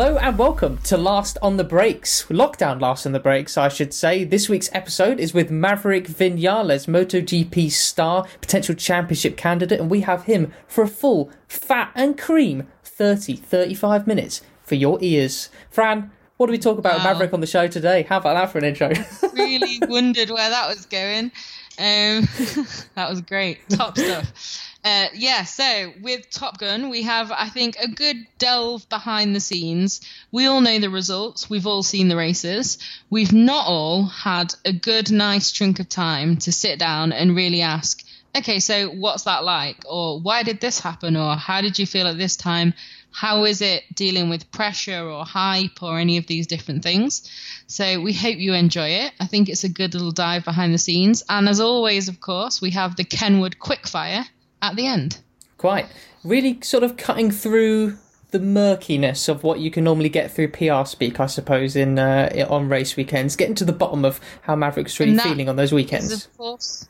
Hello and welcome to Last on the Brakes. Lockdown Last on the Brakes, I should say. This week's episode is with Maverick Viñales, MotoGP star, potential championship candidate, and we have him for a full, fat and cream 30 35 minutes for your ears. Fran, what do we talk about wow. Maverick on the show today? How about that for an intro? really wondered where that was going. Um, that was great. Top stuff. Uh, yeah, so with Top Gun, we have, I think, a good delve behind the scenes. We all know the results. We've all seen the races. We've not all had a good, nice chunk of time to sit down and really ask, okay, so what's that like? Or why did this happen? Or how did you feel at this time? How is it dealing with pressure or hype or any of these different things? So we hope you enjoy it. I think it's a good little dive behind the scenes. And as always, of course, we have the Kenwood Quickfire at the end. Quite. Really sort of cutting through the murkiness of what you can normally get through PR speak, I suppose, in uh, on race weekends. Getting to the bottom of how Maverick's really feeling on those weekends. Of course,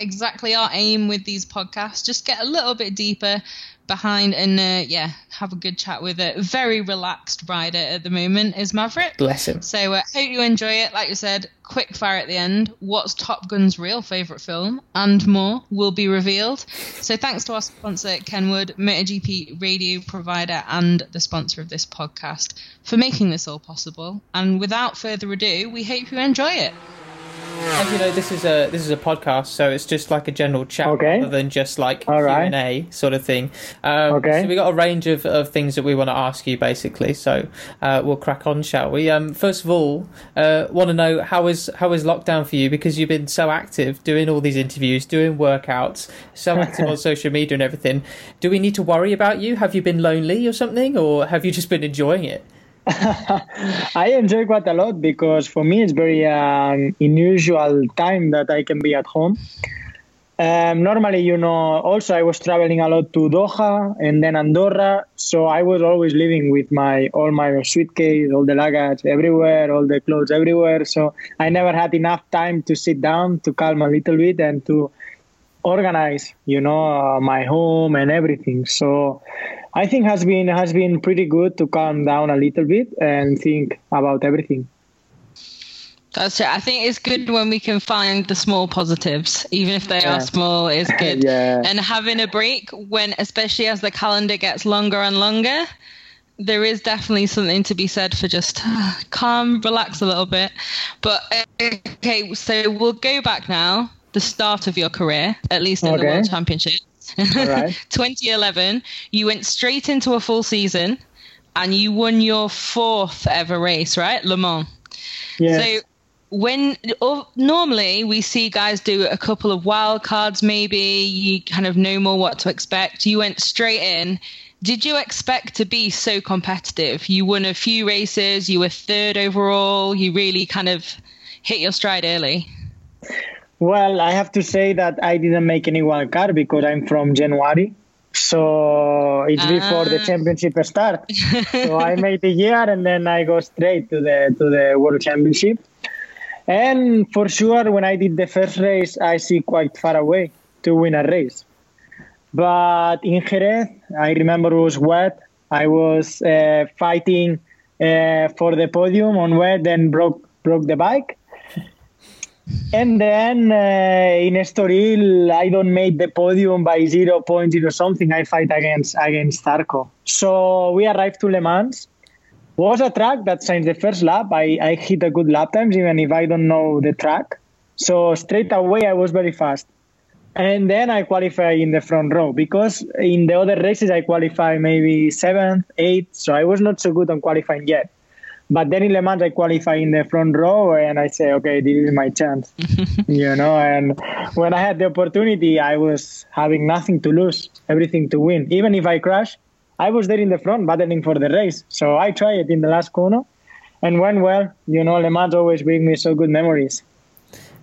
exactly our aim with these podcasts. Just get a little bit deeper behind and uh, yeah, have a good chat with a very relaxed rider at the moment is Maverick. Bless him. So uh, hope you enjoy it. Like you said, quick fire at the end. What's Top Gun's real favourite film and more will be revealed. So thanks to our sponsor Kenwood, MotoGP radio provider and the sponsor of this podcast for making this all possible. And without further ado, we hope you enjoy it. As you know, this is a this is a podcast, so it's just like a general chat okay. rather than just like Q and A sort of thing. Um, okay. So we got a range of, of things that we want to ask you, basically. So uh, we'll crack on, shall we? Um, first of all, uh, want to know how is how is lockdown for you because you've been so active doing all these interviews, doing workouts, so active on social media and everything. Do we need to worry about you? Have you been lonely or something, or have you just been enjoying it? I enjoy quite a lot because for me it's very um, unusual time that I can be at home. Um, normally, you know, also I was traveling a lot to Doha and then Andorra, so I was always living with my all my suitcase, all the luggage everywhere, all the clothes everywhere. So I never had enough time to sit down to calm a little bit and to organize, you know, uh, my home and everything. So I think has been has been pretty good to calm down a little bit and think about everything. That's it. I think it's good when we can find the small positives, even if they yeah. are small, is good. yeah. And having a break when, especially as the calendar gets longer and longer, there is definitely something to be said for just uh, calm, relax a little bit. But okay, so we'll go back now. The start of your career, at least in okay. the World Championship. 2011, you went straight into a full season and you won your fourth ever race, right? Le Mans. Yes. So when oh, normally we see guys do a couple of wild cards, maybe you kind of know more what to expect. You went straight in. Did you expect to be so competitive? You won a few races, you were third overall, you really kind of hit your stride early. Well, I have to say that I didn't make any wild card because I'm from January. So it's before the ah. championship start. so I made a year and then I go straight to the to the World Championship. And for sure, when I did the first race, I see quite far away to win a race. But in Jerez, I remember it was wet. I was uh, fighting uh, for the podium on wet, then broke broke the bike and then uh, in Estoril, I don't make the podium by 0.0 something. I fight against against Zarco. So we arrived to Le Mans. Was a track that since the first lap, I, I hit a good lap times, even if I don't know the track. So straight away, I was very fast. And then I qualify in the front row because in the other races, I qualify maybe seventh, eighth. So I was not so good on qualifying yet. But then in Le Mans, I qualify in the front row and I say, okay, this is my chance. you know, and when I had the opportunity, I was having nothing to lose, everything to win. Even if I crash, I was there in the front battling for the race. So I tried it in the last corner and went well. You know, Le Mans always bring me so good memories.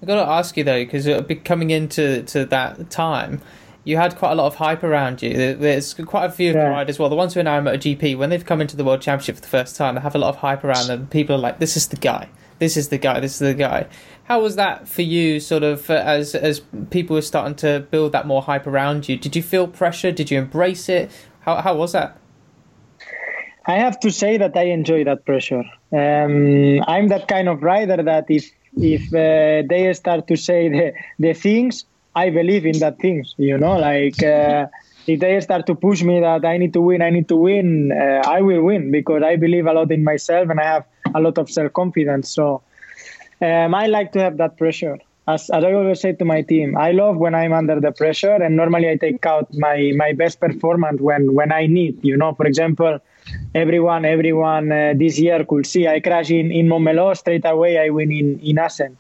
I've got to ask you though, because coming into to that time, you had quite a lot of hype around you. There's quite a few yeah. riders. Well, the ones who are now at a GP, when they've come into the World Championship for the first time, they have a lot of hype around them. People are like, "This is the guy. This is the guy. This is the guy." How was that for you? Sort of as as people were starting to build that more hype around you. Did you feel pressure? Did you embrace it? How how was that? I have to say that I enjoy that pressure. Um, I'm that kind of rider that if if uh, they start to say the, the things, I believe in that things. You know, like uh, if they start to push me that I need to win, I need to win, uh, I will win because I believe a lot in myself and I have a lot of self confidence. So um, I like to have that pressure. As, as I always say to my team, I love when I'm under the pressure, and normally I take out my, my best performance when, when I need. You know, for example, everyone everyone uh, this year could see I crash in in Montmeló straight away I win in in Assen.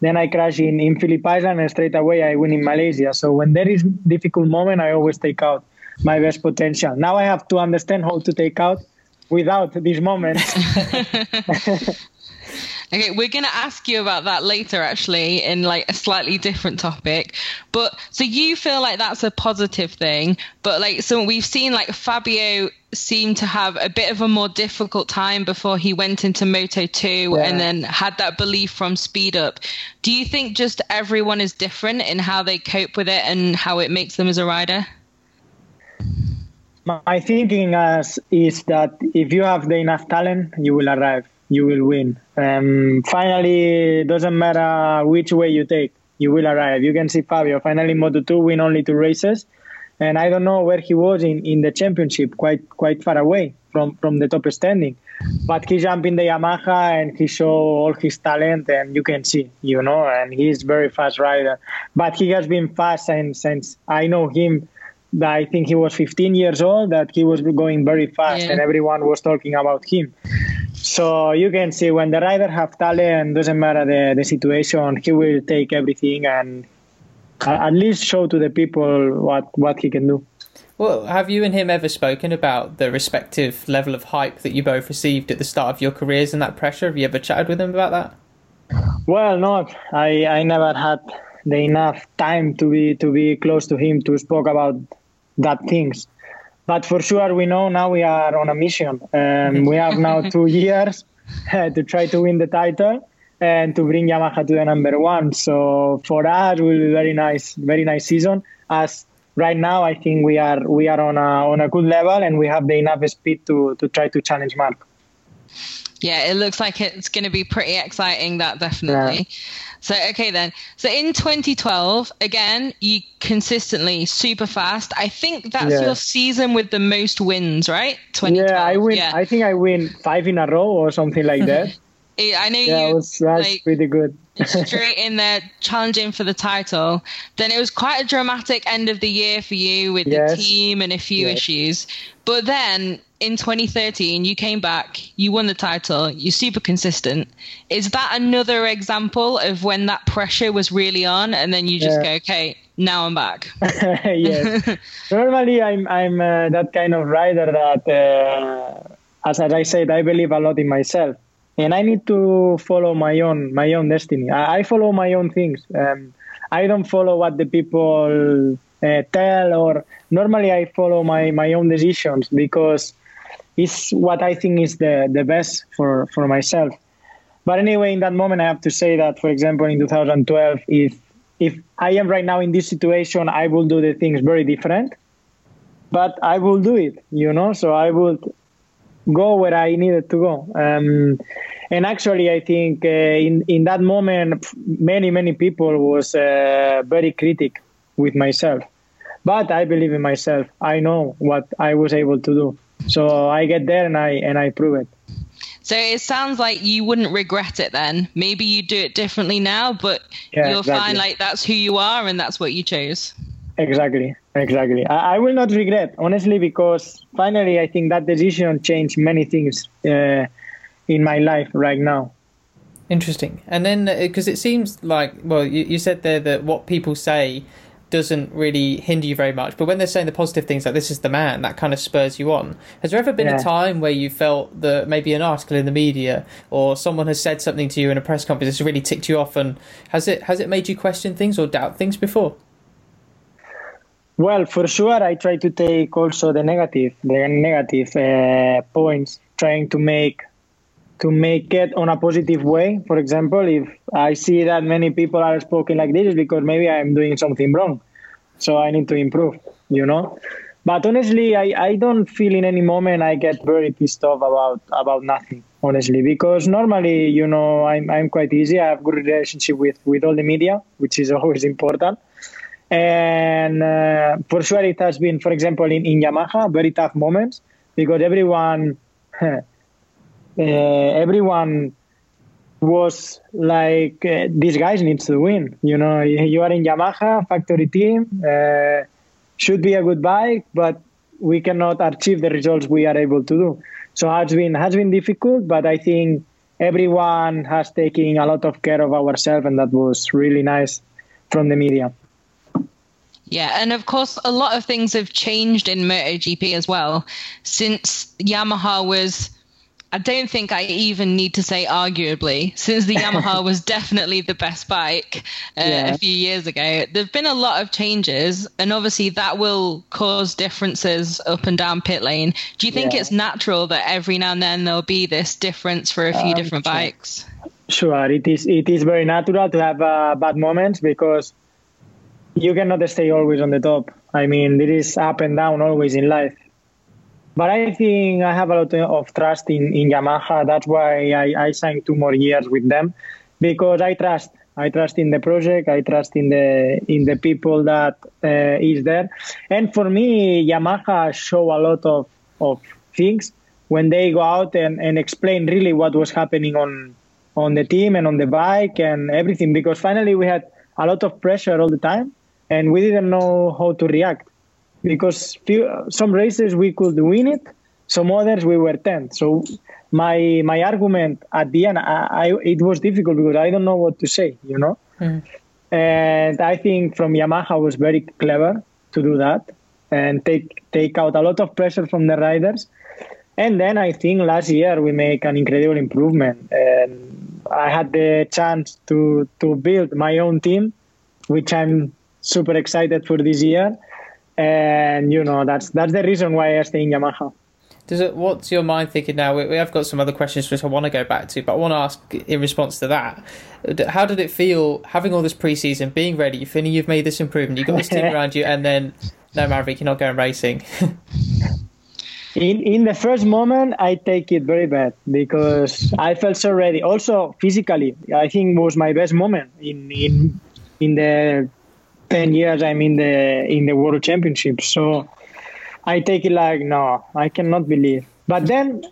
Then I crash in in Phillip Island and straight away I win in Malaysia. So when there is difficult moment, I always take out my best potential. Now I have to understand how to take out without these moments. Okay, we're going to ask you about that later, actually, in like a slightly different topic. But so you feel like that's a positive thing, but like so we've seen like Fabio seem to have a bit of a more difficult time before he went into Moto 2 yeah. and then had that belief from Speed Up. Do you think just everyone is different in how they cope with it and how it makes them as a rider? My thinking is, is that if you have the enough talent, you will arrive you will win. Um, finally, it doesn't matter which way you take, you will arrive. You can see Fabio finally Moto 2 win only two races, and I don't know where he was in, in the championship, quite quite far away from, from the top standing. But he jumped in the Yamaha and he showed all his talent, and you can see, you know, and he's very fast rider. But he has been fast since since I know him. I think he was 15 years old. That he was going very fast, yeah. and everyone was talking about him. So you can see when the rider have talent, doesn't matter the, the situation, he will take everything and at least show to the people what, what he can do. Well, have you and him ever spoken about the respective level of hype that you both received at the start of your careers and that pressure? Have you ever chatted with him about that? Well, not. I, I never had the enough time to be to be close to him to speak about that things. But for sure, we know now we are on a mission. Um, we have now two years uh, to try to win the title and to bring Yamaha to the number one. So for us, it will be very nice, very nice season. As right now, I think we are we are on a on a good level and we have the enough speed to to try to challenge Marc. Yeah, it looks like it's going to be pretty exciting. That definitely. Yeah. So okay then. So in 2012, again, you consistently super fast. I think that's yeah. your season with the most wins, right? Yeah, I win. Yeah. I think I win five in a row or something like that. I know yeah, you. Was, that's like, pretty good. straight in there challenging for the title. Then it was quite a dramatic end of the year for you with yes. the team and a few yes. issues. But then in 2013, you came back, you won the title, you're super consistent. Is that another example of when that pressure was really on, and then you just yeah. go, okay, now I'm back? yes. Normally, I'm I'm uh, that kind of rider that, uh, as, as I said, I believe a lot in myself, and I need to follow my own my own destiny. I, I follow my own things. Um, I don't follow what the people uh, tell, or normally I follow my my own decisions because it's what I think is the, the best for, for myself. But anyway, in that moment, I have to say that, for example, in 2012, if if I am right now in this situation, I will do the things very different, but I will do it, you know. So I would go where I needed to go. Um, and actually, I think uh, in in that moment, many many people was uh, very critic with myself, but I believe in myself. I know what I was able to do. So I get there and I and I prove it. So it sounds like you wouldn't regret it then. Maybe you do it differently now, but yeah, you'll exactly. find like that's who you are and that's what you chose. Exactly, exactly. I, I will not regret honestly because finally I think that decision changed many things uh, in my life right now. Interesting. And then because uh, it seems like well, you, you said there that what people say doesn't really hinder you very much. But when they're saying the positive things like "this is the man," that kind of spurs you on. Has there ever been yeah. a time where you felt that maybe an article in the media or someone has said something to you in a press conference that's really ticked you off, and has it has it made you question things or doubt things before? Well, for sure, I try to take also the negative, the negative uh, points, trying to make to make it on a positive way. For example, if I see that many people are speaking like this, because maybe I'm doing something wrong, so I need to improve. You know, but honestly, I, I don't feel in any moment I get very pissed off about about nothing. Honestly, because normally, you know, I'm I'm quite easy. I have good relationship with with all the media, which is always important. And uh, for sure, it has been, for example, in, in Yamaha, very tough moments because everyone, uh, everyone was like, uh, these guys needs to win. You know, you are in Yamaha factory team, uh, should be a good bike, but we cannot achieve the results we are able to do. So has been has been difficult, but I think everyone has taken a lot of care of ourselves, and that was really nice from the media. Yeah, and of course, a lot of things have changed in MotoGP as well since Yamaha was. I don't think I even need to say arguably, since the Yamaha was definitely the best bike uh, yeah. a few years ago. There've been a lot of changes, and obviously that will cause differences up and down pit lane. Do you think yeah. it's natural that every now and then there'll be this difference for a few um, different sure. bikes? Sure, it is. It is very natural to have uh, bad moments because you cannot stay always on the top. I mean, there is up and down always in life. But I think I have a lot of trust in, in Yamaha. That's why I, I signed two more years with them because I trust. I trust in the project. I trust in the in the people that uh, is there. And for me, Yamaha show a lot of, of things when they go out and, and explain really what was happening on on the team and on the bike and everything. Because finally we had a lot of pressure all the time and we didn't know how to react because few, some races we could win it, some others we were 10th. So my my argument at the end, I, I, it was difficult because I don't know what to say, you know. Mm. And I think from Yamaha was very clever to do that and take take out a lot of pressure from the riders. And then I think last year we make an incredible improvement, and I had the chance to to build my own team, which I'm super excited for this year, and you know that's that's the reason why I stay in Yamaha. Does it? What's your mind thinking now? We, we have got some other questions which I want to go back to, but I want to ask in response to that: How did it feel having all this preseason, being ready, feeling you've made this improvement, you've got this team around you, and then no, Maverick, you're not going racing. in in the first moment, I take it very bad because I felt so ready. Also physically, I think was my best moment in in in the 10 years I'm in the in the world championship. So I take it like no, I cannot believe. But then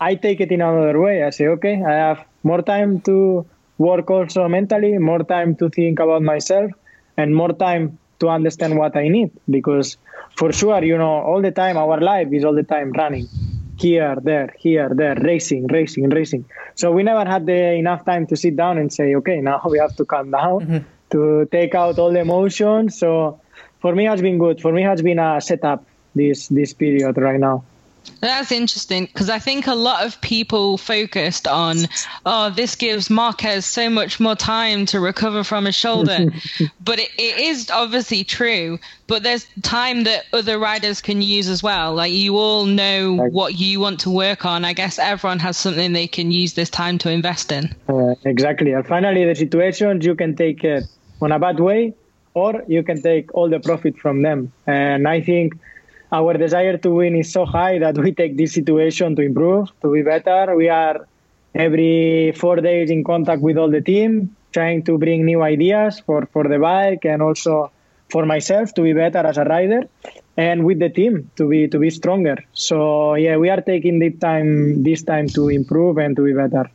I take it in another way. I say, okay, I have more time to work also mentally, more time to think about myself, and more time to understand what I need. Because for sure, you know, all the time our life is all the time running here, there, here, there, racing, racing, racing. So we never had the enough time to sit down and say, okay, now we have to calm down. Mm-hmm to take out all the emotions. So for me, has been good. For me, has been a setup this this period right now. That's interesting because I think a lot of people focused on, oh, this gives Marquez so much more time to recover from his shoulder. but it, it is obviously true. But there's time that other riders can use as well. Like you all know what you want to work on. I guess everyone has something they can use this time to invest in. Uh, exactly. And finally, the situations you can take it on a bad way, or you can take all the profit from them. And I think our desire to win is so high that we take this situation to improve, to be better. We are every four days in contact with all the team, trying to bring new ideas for, for the bike and also for myself to be better as a rider and with the team to be to be stronger. So yeah, we are taking this time this time to improve and to be better.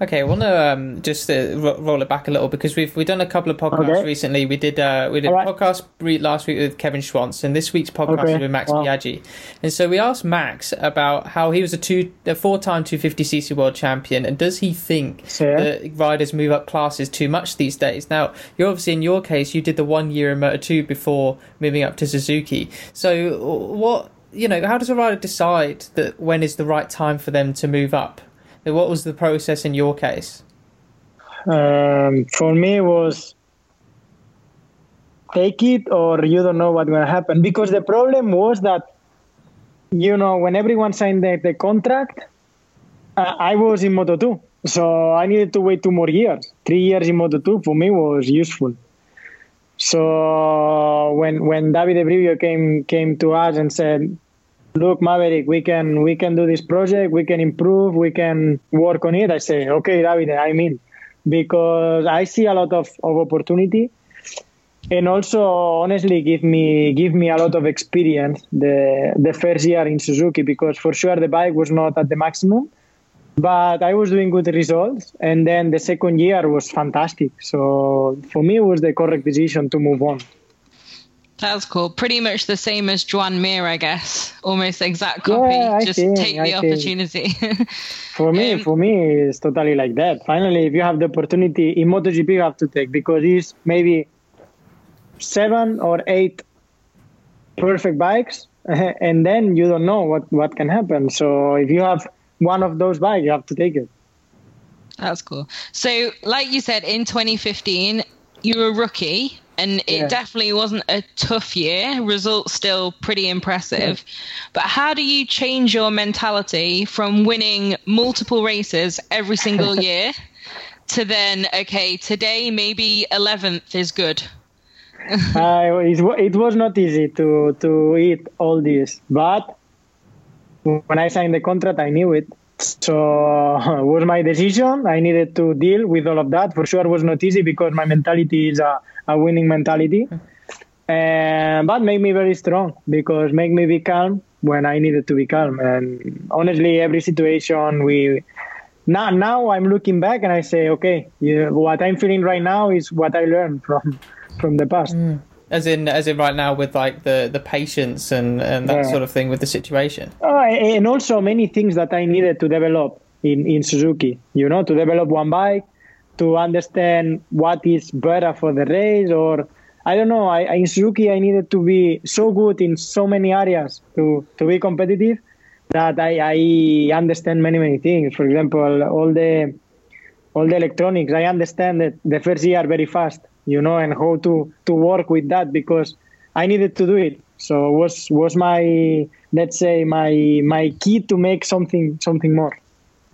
Okay, I want to um, just uh, roll it back a little because we've we've done a couple of podcasts okay. recently. We did uh, we did right. a podcast last week with Kevin Schwantz, and this week's podcast okay. with Max wow. Biaggi. And so we asked Max about how he was a two a four time 250cc world champion, and does he think that riders move up classes too much these days? Now, you're obviously in your case, you did the one year in Moto two before moving up to Suzuki. So what you know, how does a rider decide that when is the right time for them to move up? What was the process in your case? Um, for me, was take it or you don't know what's going to happen. Because the problem was that, you know, when everyone signed the, the contract, uh, I was in Moto 2. So I needed to wait two more years. Three years in Moto 2 for me was useful. So when when Davide Brivio came came to us and said, "Look, Maverick, we can we can do this project. We can improve. We can work on it." I say, "Okay, Davide, I'm in," because I see a lot of, of opportunity, and also honestly give me give me a lot of experience the the first year in Suzuki because for sure the bike was not at the maximum but I was doing good results, and then the second year was fantastic. So for me, it was the correct decision to move on. That's cool. Pretty much the same as Joan Mir, I guess. Almost exact copy. Yeah, Just think, take the I opportunity. for me, um, for me, it's totally like that. Finally, if you have the opportunity in MotoGP, you have to take because it's maybe seven or eight perfect bikes, and then you don't know what what can happen. So if you have one of those bikes, you have to take it. That's cool. So, like you said, in 2015, you were a rookie, and it yeah. definitely wasn't a tough year. Results still pretty impressive. Yeah. But how do you change your mentality from winning multiple races every single year to then, okay, today maybe 11th is good? uh, it, was not easy to, to eat all this, but when I signed the contract, I knew it. So it was my decision. I needed to deal with all of that. For sure, it was not easy because my mentality is a, a winning mentality. And, but made me very strong because make me be calm when I needed to be calm. And honestly, every situation we now now I'm looking back and I say, okay, you, what I'm feeling right now is what I learned from from the past. Mm as in as in right now with like the the patience and and that yeah. sort of thing with the situation oh, and also many things that i needed to develop in in suzuki you know to develop one bike to understand what is better for the race or i don't know I, in suzuki i needed to be so good in so many areas to to be competitive that i i understand many many things for example all the all the electronics i understand that the first year very fast you know, and how to to work with that because I needed to do it. So was was my let's say my my key to make something something more.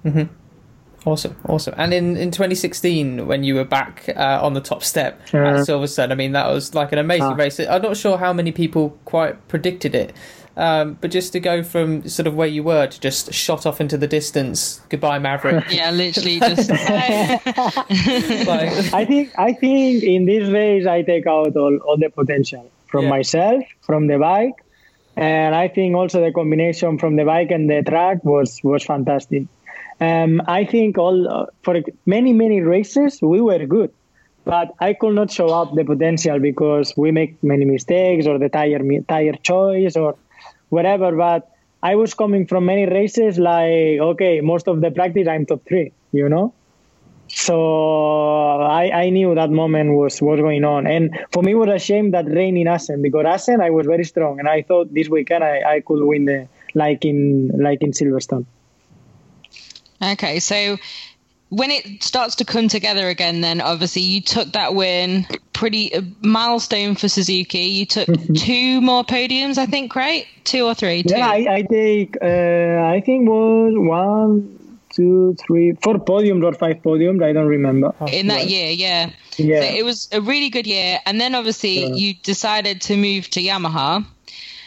Mm-hmm. Awesome, awesome. And in, in 2016, when you were back uh, on the top step uh, at Silverstone, I mean, that was like an amazing uh, race. I'm not sure how many people quite predicted it. Um, but just to go from sort of where you were to just shot off into the distance, goodbye Maverick. yeah, literally just. like, I think I think in this race I take out all, all the potential from yeah. myself, from the bike, and I think also the combination from the bike and the track was was fantastic. Um, I think all uh, for many many races we were good, but I could not show up the potential because we make many mistakes or the tire tire choice or whatever. But I was coming from many races like, okay, most of the practice I'm top three, you know? So I, I knew that moment was was going on. And for me, it was a shame that rain in Assen because Assen I was very strong and I thought this weekend I, I could win the like in like in Silverstone. Okay, so when it starts to come together again, then obviously you took that win, pretty uh, milestone for Suzuki. You took two more podiums, I think, right? Two or three? Two. Yeah, I, I take. Uh, I think was one, two, three, four podiums or five podiums. I don't remember. In that year, yeah. Yeah. So it was a really good year, and then obviously yeah. you decided to move to Yamaha.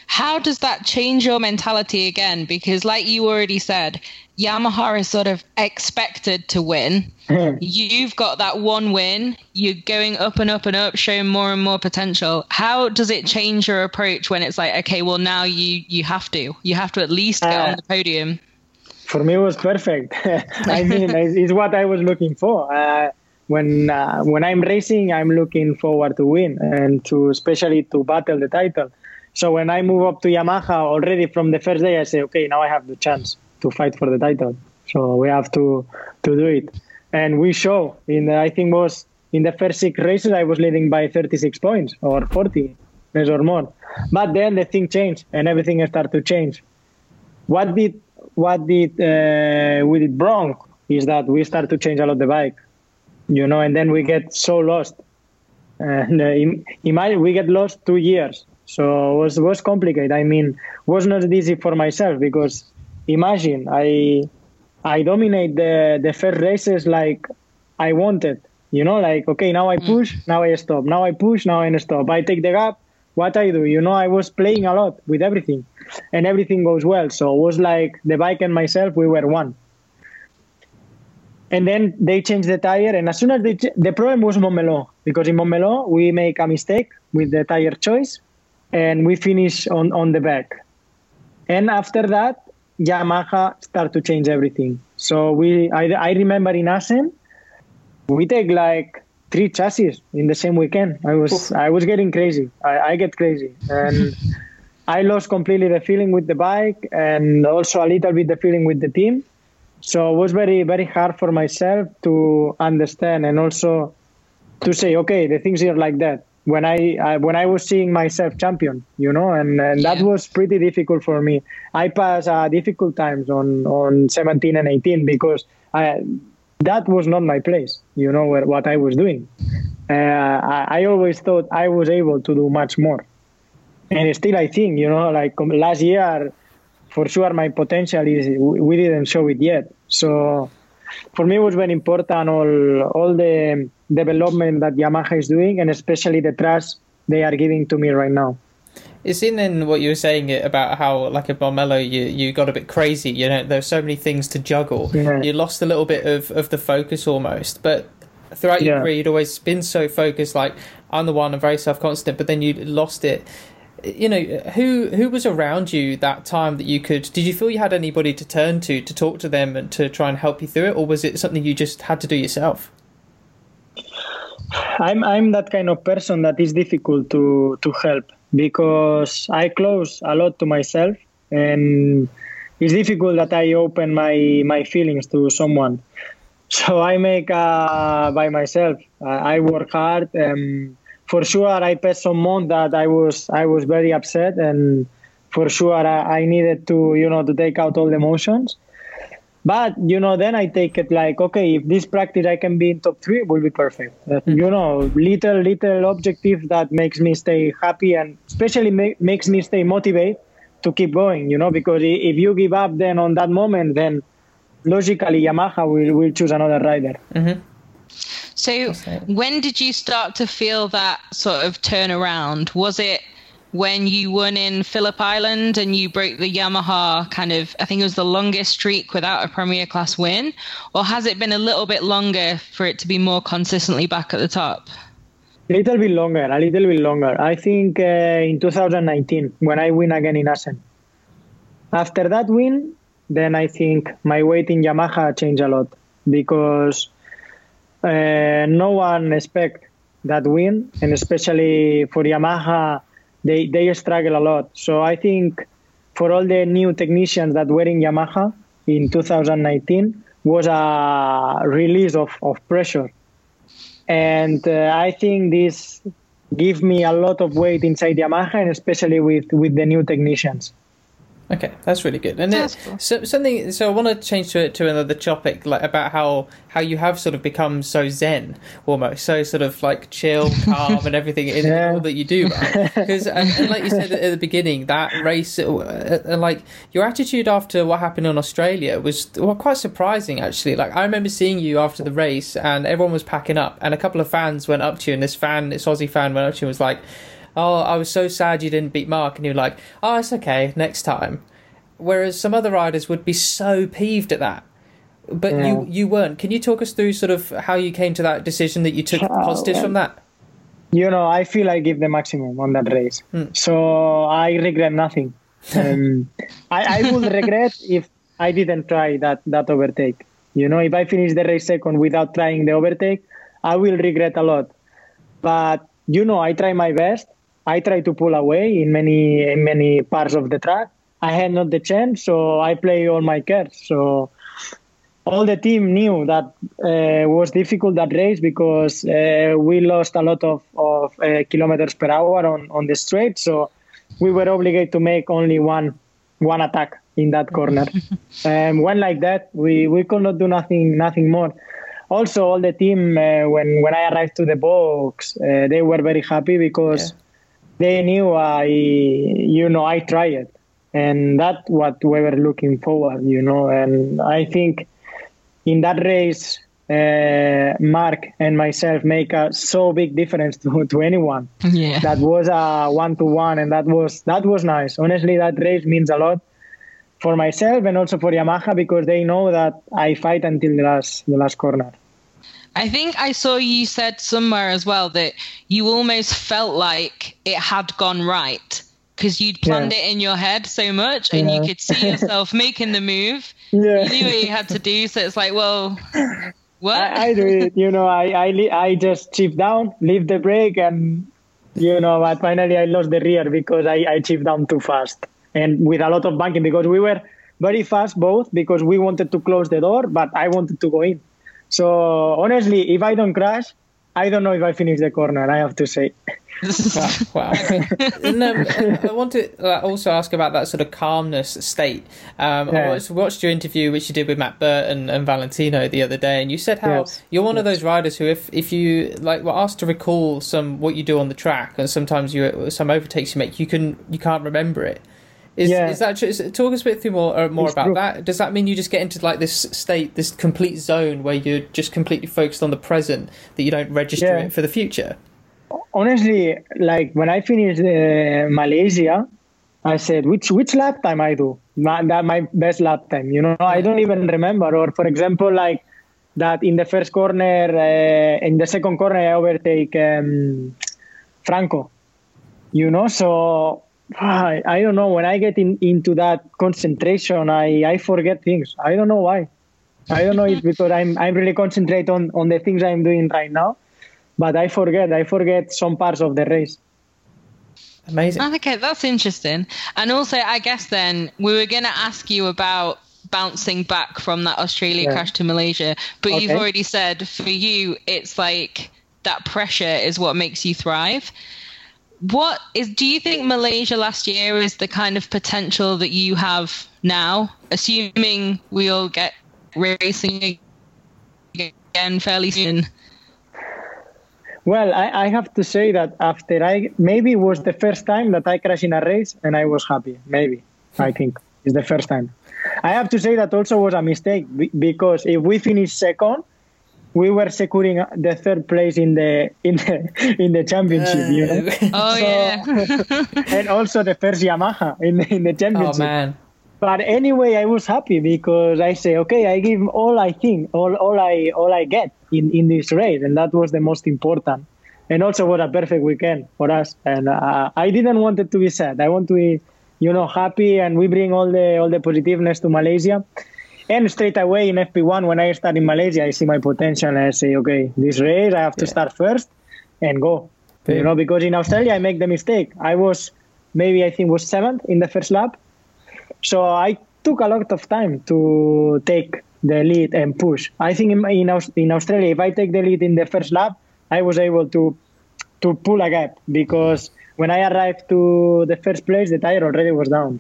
How does that change your mentality again? Because, like you already said, Yamaha is sort of expected to win. You've got that one win. You're going up and up and up, showing more and more potential. How does it change your approach when it's like, okay, well now you you have to, you have to at least get uh, on the podium. For me, it was perfect. I mean, it's what I was looking for. Uh, when uh, when I'm racing, I'm looking forward to win and to especially to battle the title. So when I move up to Yamaha already from the first day, I say, okay, now I have the chance to fight for the title. So we have to to do it, and we show in I think was in the first six races I was leading by 36 points or 40 less or more, but then the thing changed and everything started to change. What did what did uh, we did wrong is that we start to change a lot of the bike, you know, and then we get so lost. And uh, imagine we get lost two years, so it was was complicated. I mean, was not easy for myself because imagine I I dominate the the first races like I wanted, You know, like okay, now I mm. push, now I stop, now I push, now I stop. I take the gap. What I do, you know, I was playing a lot with everything, and everything goes well. So it was like the bike and myself, we were one. And then they changed the tire, and as soon as they, ch- the problem was Montmeló because in Montmeló we make a mistake with the tire choice, and we finish on on the back. And after that, Yamaha start to change everything. So we, I, I remember in Assen, we take like three chassis in the same weekend. I was, I was getting crazy. I, I get crazy, and I lost completely the feeling with the bike, and also a little bit the feeling with the team. So it was very, very hard for myself to understand, and also to say, okay, the things are like that when I, I, when I was seeing myself champion, you know, and, and yeah. that was pretty difficult for me. I passed uh, difficult times on on 17 and 18 because I that was not my place, you know, where, what I was doing. Uh, I, I always thought I was able to do much more, and still I think, you know, like last year, for sure my potential is we didn't show it yet. So for me, it was very important all all the development that Yamaha is doing, and especially the trust they are giving to me right now. It's in then what you were saying about how, like a Montmeló, you you got a bit crazy. You know, there's so many things to juggle. Yeah. You lost a little bit of, of the focus almost. But throughout your yeah. career, you'd always been so focused. Like I'm the one, I'm very self constant. But then you lost it. You know, who who was around you that time that you could? Did you feel you had anybody to turn to to talk to them and to try and help you through it, or was it something you just had to do yourself? I'm I'm that kind of person that is difficult to to help because I close a lot to myself and it's difficult that I open my my feelings to someone. So I make uh, by myself. I work hard. and for sure, I passed some months that I was I was very upset, and for sure I, I needed to you know to take out all the emotions. But you know, then I take it like, okay, if this practice I can be in top three, it will be perfect. mm-hmm. You know, little little objective that makes me stay happy and especially ma- makes me stay motivated to keep going. You know, because if you give up then on that moment, then logically Yamaha will will choose another rider. Mm-hmm. So, when did you start to feel that sort of turnaround? Was it when you won in Phillip Island and you broke the Yamaha kind of, I think it was the longest streak without a Premier Class win? Or has it been a little bit longer for it to be more consistently back at the top? A little bit longer, a little bit longer. I think uh, in 2019 when I win again in Assen. After that win, then I think my weight in Yamaha changed a lot because no one expect that win, and especially for Yamaha, they they struggle a lot. So I think for all the new technicians that were in Yamaha in 2019 was a release of, of pressure. And uh, I think this give me a lot of weight inside Yamaha and especially with, with the new technicians. Okay, that's really good. And cool. so something. So I want to change to to another topic, like about how how you have sort of become so zen, almost so sort of like chill, calm, and everything in yeah. all that you do. Because and, and, like you said at the beginning, that race, uh, and like your attitude after what happened in Australia was well, quite surprising actually. Like I remember seeing you after the race, and everyone was packing up, and a couple of fans went up to you, and this fan, this Aussie fan, went up to you and was like oh, I was so sad you didn't beat Marc, and you're like, oh, it's okay, next time. Whereas some other riders would be so peeved at that. But yeah. you you weren't. Can you talk us through sort of how you came to that decision that you took uh, positives from that? You know, I feel I give the maximum on that race, hmm. so I regret nothing. Um, I, I would regret if I didn't try that that overtake. You know, if I finish the race second without trying the overtake, I will regret a lot. But you know, I try my best, I try to pull away in many in many parts of the track. I had not the chance, so I play all my cards. So all the team knew that uh, was difficult that race because uh, we lost a lot of, of uh, kilometers per hour on, on the straight. So we were obligated to make only one one attack in that corner. um, when like that, we, we could not do nothing nothing more. Also, all the team uh, when when I arrived to the box, uh, they were very happy because. Yeah they knew I, you know, I tried it, and that's what we were looking forward, you know. And I think in that race, uh, Marc and myself make a so big difference to, to anyone. Yeah. That was a one to one, and that was that was nice. Honestly, that race means a lot for myself and also for Yamaha because they know that I fight until the last the last corner. I think I saw you said somewhere as well that you almost felt like it had gone right because you'd planned yeah. it in your head so much and yeah. you could see yourself making the move. Yeah. You knew what you had to do, so it's like, well, what? I, I do it. You know, I I I just chip down, leave the brake, and you know, but finally I lost the rear because I I chipped down too fast and with a lot of banking because we were very fast both because we wanted to close the door, but I wanted to go in. So honestly, if I don't crash, I don't know if I finish the corner. I have to say. wow. and, um, I want to also ask about that sort of calmness state. Um, yeah. I watched, watched, your interview, which you did with Matt Burton and Valentino the other day, and you said how yes. you're one yes. of those riders who, if if you like, were asked to recall some what you do on the track, and sometimes you some overtakes you make, you can you can't remember it. Is, yeah. is that true? Is, talk us a bit through more uh, more it's about true. that. Does that mean you just get into like this state, this complete zone where you're just completely focused on the present that you don't register yeah. it for the future? Honestly, like when I finished uh, Malaysia, I said which which lap time I do my, that my best lap time. You know, I don't even remember. Or for example, like that in the first corner, uh, in the second corner, I overtake um, Franco. You know, so I, I don't know. When I get in, into that concentration, I, I forget things. I don't know why. I don't know if because I'm I'm really concentrate on, on the things I'm doing right now, but I forget. I forget some parts of the race. Amazing. Ah, okay, that's interesting. And also, I guess then we were going to ask you about bouncing back from that Australia yeah. crash to Malaysia, but okay. you've already said for you, it's like that pressure is what makes you thrive what is do you think Malaysia last year is the kind of potential that you have now, assuming we all get racing again fairly soon? Well, I, I, have to say that after I maybe it was the first time that I crashed in a race and I was happy. Maybe I think it's the first time. I have to say that also was a mistake because if we finish second, we were securing the third place in the in the in the championship. You know? Oh so, yeah. and also the first Yamaha in in the championship. Oh man. But anyway, I was happy because I say, okay, I give all I think, all, all I all I get in, in this race, and that was the most important. And also, what a perfect weekend for us. And uh, I didn't want it to be sad. I want to be, you know, happy, and we bring all the all the positiveness to Malaysia. And straight away in FP1, when I start in Malaysia, I see my potential and I say, okay, this race, I have to yeah. start first and go. You know, because in Australia, I make the mistake. I was maybe, I think, was seventh in the first lap. So I took a lot of time to take the lead and push. I think in, in, in Australia, if I take the lead in the first lap, I was able to to pull a gap because when I arrived to the first place, the tire already was down.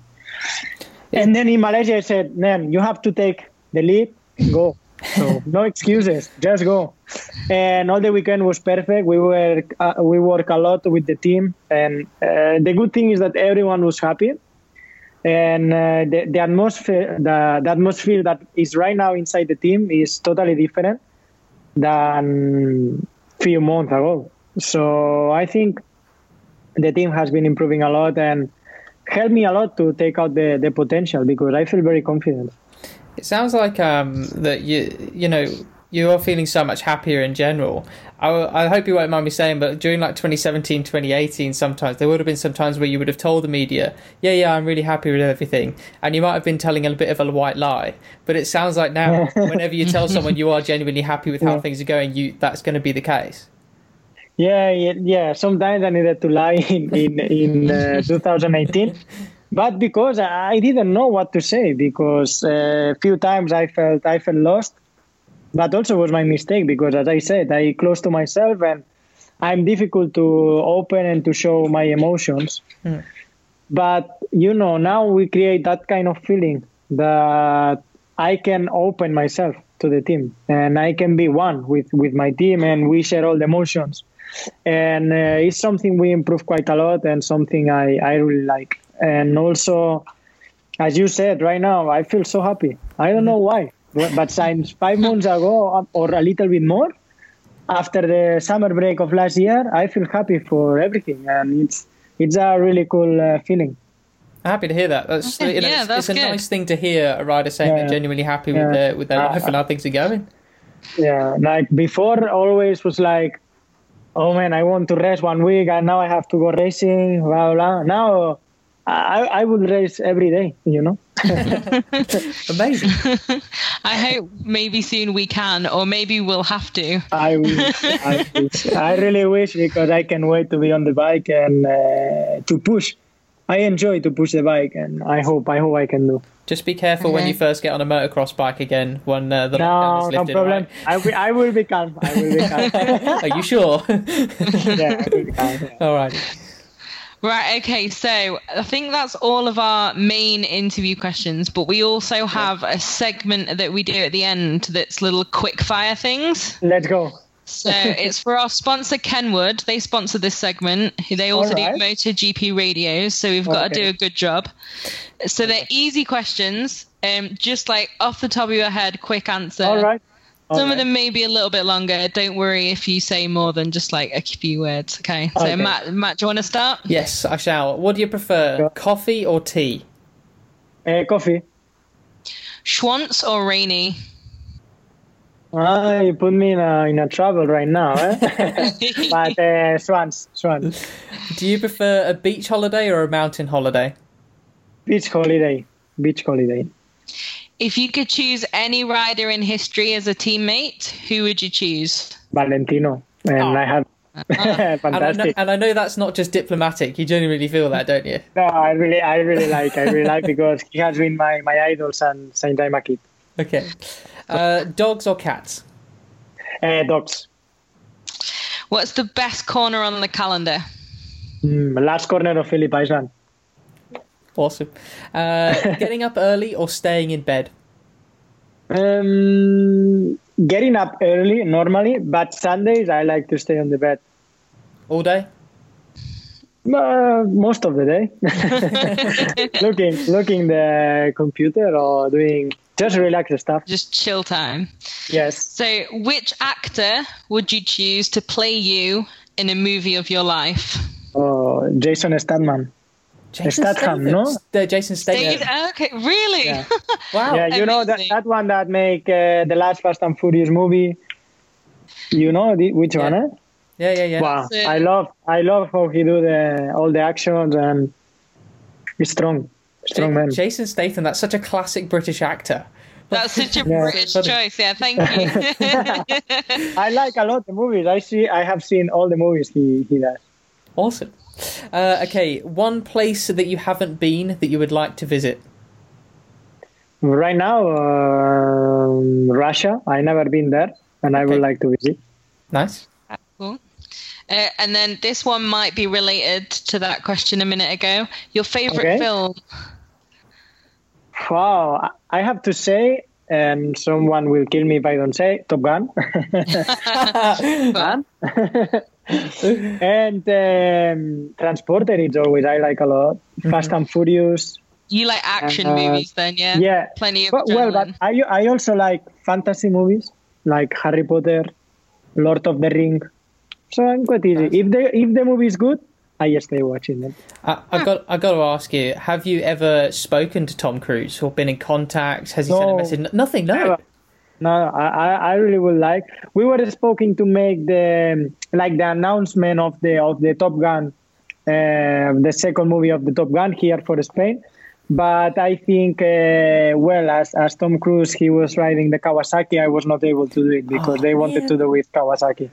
And then in Malaysia, I said, man, you have to take the lead, go. So no excuses, just go. And all the weekend was perfect. We were uh, we work a lot with the team, and uh, the good thing is that everyone was happy, and uh, the, the atmosphere the, the atmosphere that is right now inside the team is totally different than few months ago. So I think the team has been improving a lot, and helped me a lot to take out the, the potential because I feel very confident. It sounds like um, that you you know you are feeling so much happier in general. I, I hope you won't mind me saying, but during like 2017, 2018, sometimes there would have been some times where you would have told the media, "Yeah, yeah, I'm really happy with everything," and you might have been telling a bit of a white lie. But it sounds like now, whenever you tell someone you are genuinely happy with how yeah. things are going, you that's going to be the case. Yeah, yeah, yeah. Sometimes I needed to lie in in, in uh, 2018, but because I didn't know what to say, because a uh, few times I felt I felt lost, but also was my mistake because, as I said, I close to myself and I'm difficult to open and to show my emotions. Mm. But you know, now we create that kind of feeling that I can open myself to the team and I can be one with with my team and we share all the emotions and uh, it's something we improve quite a lot and something I, I really like and also as you said right now i feel so happy i don't know why but since five months ago or a little bit more, after the summer break of last year, I feel happy for everything, and it's it's a really cool uh, feeling. Happy to hear that. That's, you know, yeah, it's, that's it's a good. nice thing to hear a rider saying yeah. they're genuinely happy yeah. with their with their uh, life and how things are going. Yeah, like before, always was like, oh man, I want to race one week, and now I have to go racing, blah blah. Now I, I would race every day, you know. Amazing. I hope maybe soon we can, or maybe we'll have to. I wish. I, wish. I really wish because I can wait to be on the bike and uh, to push. I enjoy to push the bike, and I hope I hope I can do. Just be careful when you first get on a motocross bike again when uh, the no, lifted. No problem. Right? I, will, I will be calm. I will be calm. Are you sure? yeah, I will be calm. Yeah. All right. Right, okay, so I think that's all of our main interview questions, but we also have a segment that we do at the end that's little quick fire things. Let's go. So it's for our sponsor Kenwood. They sponsor this segment. They also right. do MotoGP radios, so we've got okay. to do a good job. So they're easy questions, um, just like off the top of your head, quick answer. All right. Some of them may be a little bit longer. Don't worry if you say more than just like a few words. Okay. So okay. Matt, Matt, do you want to start? Yes, I shall. What do you prefer, coffee or tea? Uh, coffee. Schwantz or Rainey? Ah, you put me in a, in a trouble right now, eh? but uh, Schwantz, Schwantz. Do you prefer a beach holiday or a mountain holiday? Beach holiday. Beach holiday. If you could choose any rider in history as a teammate, who would you choose? Valentino. And oh. I have Fantastic. And I, know, and I, know, that's not just diplomatic. You genuinely feel that, don't you? No, I really, I really like. I really like because he has been my my idol since since I'm a kid. Okay, uh, dogs or cats? Uh, dogs. What's the best corner on the calendar? Mm, last corner of Phillip Island. Awesome. Uh, getting up early or staying in bed? Um, getting up early normally, but Sundays I like to stay on the bed. All day? Uh, most of the day. looking, looking the computer or doing just relax the stuff. Just chill time. Yes. So, which actor would you choose to play you in a movie of your life? Oh, Jason Statham. Jason Statham, no? The Jason Statham. Statham. Okay, really? Yeah. wow. Yeah, you Amazing. know that, that one that make uh, the last Fast and Furious movie. You know the, which yeah. one? Eh? Yeah, yeah, yeah. Wow, I love, I love how he do the all the actions and he's strong, strong man. Jason Statham, that's such a classic British actor. That's such a yeah. British choice. Yeah, thank you. I like a lot the movies. I see. I have seen all the movies he he does. Awesome. Uh, okay, one place that you haven't been that you would like to visit. Right now, uh, Russia. I never been there, and okay. I would like to visit. Nice. Cool. Uh, and then this one might be related to that question a minute ago. Your favorite okay. film? Wow, I have to say, and someone will kill me if I don't say Top Gun. And um, Transporter is always I like a lot. Mm-hmm. Fast and Furious. You like action uh, movies then, yeah? Yeah. Plenty of but, Well, but I, I also like fantasy movies like Harry Potter, Lord of the Ring. So I'm quite easy. If the if the movie is good, I just stay watching them. I, I got I got to ask you: Have you ever spoken to Tom Cruise or been in contact? Has he no, sent a message? Nothing. No. Never. No, I, I really would like. We were spoken to make the like the announcement of the of the Top Gun, uh, the second movie of the Top Gun here for Spain. But I think, uh, well, as as Tom Cruise, he was riding the Kawasaki. I was not able to do it because oh, they wanted to do with Kawasaki.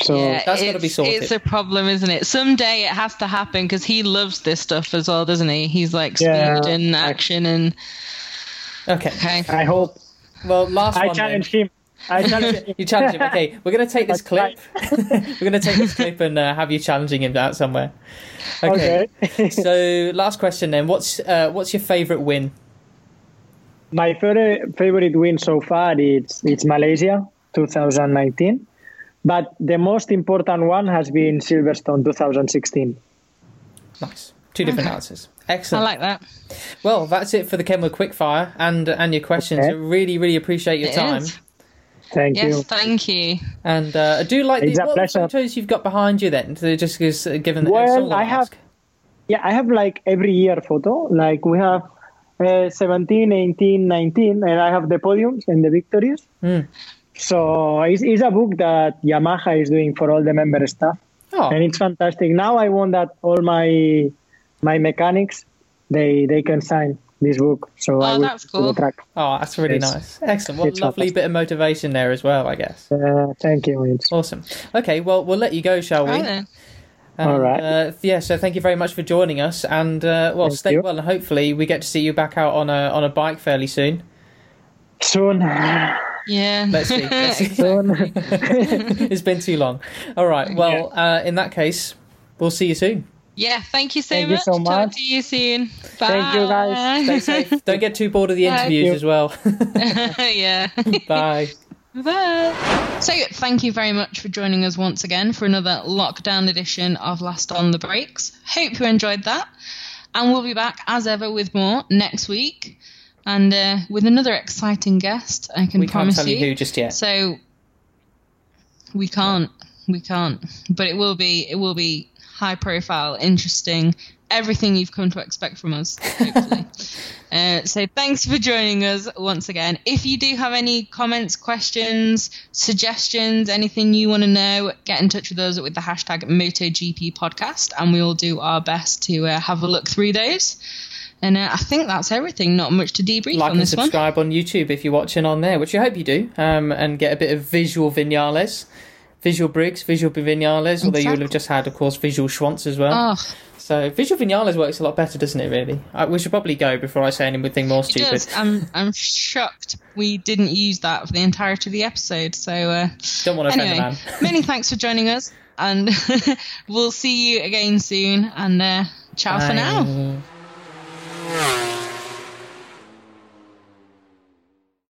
So yeah, that's got to be sorted. It's a problem, isn't it? Someday it has to happen because he loves this stuff as well, doesn't he? He's like speed yeah, and action and. Okay. okay. I hope well, last I one. challenge then. him. I challenge him. you challenge him. Okay, we're going to take this clip. we're going to take this clip and uh, have you challenging him out somewhere. Okay. okay. so, last question then. What's uh, what's your favorite win? My favorite favorite win so far it's it's Malaysia 2019, but the most important one has been Silverstone 2016. Nice. Two different answers. Excellent. I like that. Well, that's it for the Kenwood Quickfire and and your questions. Okay. I really, really appreciate your it time. Is. Thank yes, you. thank you. And uh, I do like the, what the photos you've got behind you. Then, just because uh, given well, I have, yeah, I have like every year photo. Like we have uh, 17, 18, 19, and I have the podiums and the victories. Mm. So it's, it's a book that Yamaha is doing for all the member staff, oh. and it's fantastic. Now I want that all my my mechanics they they can sign this book. So oh, that's cool. Oh, that's really it's, nice. Excellent. What a lovely fantastic. bit of motivation there as well, I guess. Uh, thank you. Awesome. Okay, well, we'll let you go, shall we? And, All right. Uh, yeah. So thank you very much for joining us, and uh, well, thank stay you. well, and hopefully we get to see you back out on a on a bike fairly soon. Soon. Yeah. Let's see. Let's see. it's been too long. All right. Well, uh, in that case, we'll see you soon. Yeah, thank you so thank much. You so much. Talk to you soon. Bye. Thank you, guys. Stay safe. Don't get too bored of the interviews as well. yeah. Bye. Bye. So, thank you very much for joining us once again for another lockdown edition of Last on the Brakes. Hope you enjoyed that. And we'll be back as ever with more next week and uh, with another exciting guest. I can we promise can't tell you who just yet. So, we can't. We can't. But it will be. It will be high profile, interesting, everything you've come to expect from us, hopefully. uh, so thanks for joining us once again. If you do have any comments, questions, suggestions, anything you want to know, get in touch with us with the hashtag MotoGP podcast, and we'll do our best to uh, have a look through those. And uh, I think that's everything. Not much to debrief like on this one. Like and subscribe on YouTube if you're watching on there, which I hope you do, um, and get a bit of visual Viñales visual Briggs, visual Viñales, although you will have just had, of course, visual Schwantz as well. Oh. So visual Viñales works a lot better, doesn't it? Really, I, we should probably go before I say anything more stupid. It does. I'm I'm shocked we didn't use that for the entirety of the episode. So uh, don't want to anyway, offend the man. many thanks for joining us, and we'll see you again soon. And uh, ciao Bye. for now. Yeah.